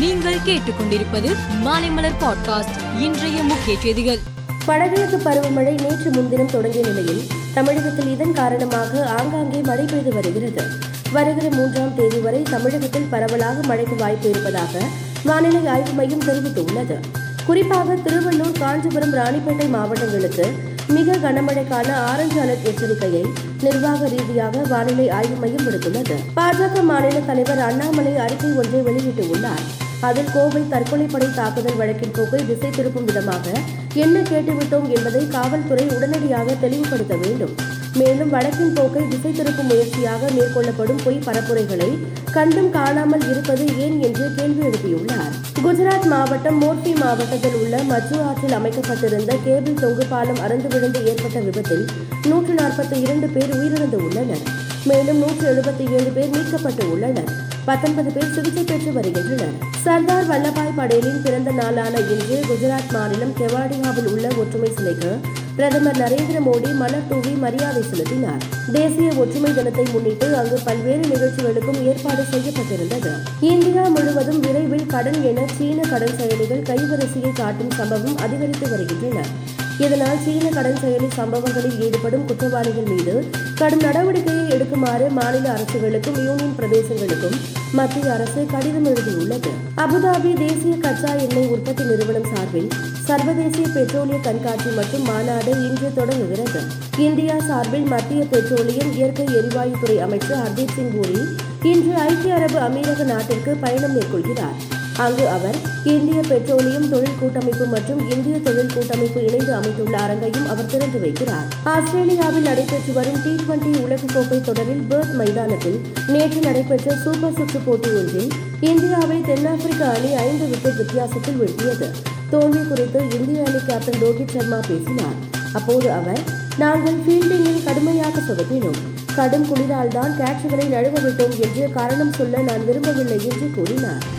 நீங்கள் கேட்டுக்கொண்டிருப்பது மாலைமலர் பாட்காஸ்ட் இன்றைய முக்கிய செய்திகள். வடகிழக்கு பருவமழை நேற்று முன்தினம் தொடங்கிய நிலையில் தமிழகத்தில் இதன் காரணமாக ஆங்காங்கே மழை பெய்து வருகிறது. வருகிற மூன்றாம் தேதி வரை தமிழகத்தில் பரவலாக மழைக்கு வாய்ப்பு இருப்பதாக வானிலை ஆய்வு மையம் தெரிவித்துள்ளது. குறிப்பாக திருவள்ளூர் காஞ்சிபுரம் ராணிப்பேட்டை மாவட்டங்களுக்கு மிக கனமழைக்கான ஆரஞ்சு அலர்ட் எச்சரிக்கையை நிர்வாக ரீதியாக வானிலை ஆய்வு மையம் விடுத்துள்ளது. பாஜக மாநில தலைவர் அண்ணாமலை அறிக்கை ஒன்றை வெளியிட்டுள்ளார். அதில் கோவை தற்கொலைப்படை தாக்குதல் வழக்கின் போக்கை திசை திருப்பும் விதமாக என்ன கேட்டுவிட்டோம் என்பதை காவல்துறை உடனடியாக தெளிவுபடுத்த வேண்டும். மேலும் வழக்கின் போக்கை திசை திருப்பும் முயற்சியாக மேற்கொள்ளப்படும் பொய் பரப்புரைகளை கண்டும் காணாமல் இருப்பது ஏன் என்று கேள்வி எழுப்பியுள்ளார். குஜராத் மாவட்டம் மோர்பி மாவட்டத்தில் உள்ள மச்சு ஆற்றில் அமைக்கப்பட்டிருந்த கேபிள் தொங்கு பாலம் அறந்து விழுந்து ஏற்பட்ட விபத்தில் நூற்று நாற்பத்தி இரண்டு பேர் உயிரிழந்து உள்ளனர். மேலும் நூற்று எழுபத்தி ஏழு பேர் மீட்கப்பட்டு உள்ளனர். பத்தொன்பது பேர் சிகிச்சை பெற்று வருகின்றனர். சர்தார் வல்லபாய் படேலின் பிறந்த நாளான இன்று குஜராத் மாநிலம் கெவாடியாவில் உள்ள ஒற்றுமை சிலைக்கு பிரதமர் நரேந்திர மோடி மலர் தூவி மரியாதை செலுத்தினார். தேசிய ஒற்றுமை தினத்தை முன்னிட்டு அங்கு பல்வேறு நிகழ்ச்சிகளுக்கும் ஏற்பாடு செய்யப்பட்டிருந்தது. இந்தியா முழுவதும் விரைவில் கடன் என சீன கடன் செயலிகள் கைவரிசையை காட்டும் சம்பவம் அதிகரித்து வருகின்றன. இதனால் சீன கடன் செயலி சம்பவங்களில் ஈடுபடும் குற்றவாளிகள் மீது கடும் நடவடிக்கையை எடுக்குமாறு மாநில அரசுகளுக்கும் யூனியன் பிரதேசங்களுக்கும் மத்திய அரசு கடிதம் எழுதியுள்ளது. அபுதாபி தேசிய கச்சா எண்ணெய் உற்பத்தி நிறுவனம் சார்பில் சர்வதேசிய பெட்ரோலிய கண்காட்சி மற்றும் மாநாடு இன்று தொடங்குகிறது. இந்தியா சார்பில் மத்திய பெட்ரோலியம் இயற்கை எரிவாயுத்துறை அமைச்சர் ஹர்தீப் சிங் பூரி இன்று ஐக்கிய அரபு அமீரக நாட்டிற்கு பயணம் மேற்கொள்கிறார். அங்கு அவர் இந்திய பெட்ரோலியம் தொழில் கூட்டமைப்பு மற்றும் இந்திய தொழில் கூட்டமைப்பு இணைந்து அமைத்துள்ள அரங்கையும் அவர் திறந்து வைக்கிறார். ஆஸ்திரேலியாவில் நடைபெற்று வரும் டி டுவெண்டி உலகக்கோப்பை தொடரில் பேர்த் மைதானத்தில் நேற்று நடைபெற்ற சூப்பர் சுற்று போட்டி ஒன்றில் இந்தியாவை தென்னாப்பிரிக்க அணி ஐந்து விக்கெட் வித்தியாசத்தில் வீழ்த்தியது. தோல்வி குறித்து இந்திய அணி கேப்டன் ரோஹித் சர்மா பேசினார். அப்போது அவர் நாங்கள் ஃபீல்டிங்கில் கடுமையாக சொதப்பினோம். கடும் குளிரால் தான் கேட்சுகளை நழுவ விட்டோம் என்று காரணம் சொல்ல நான் விரும்பவில்லை என்று கூறினார்.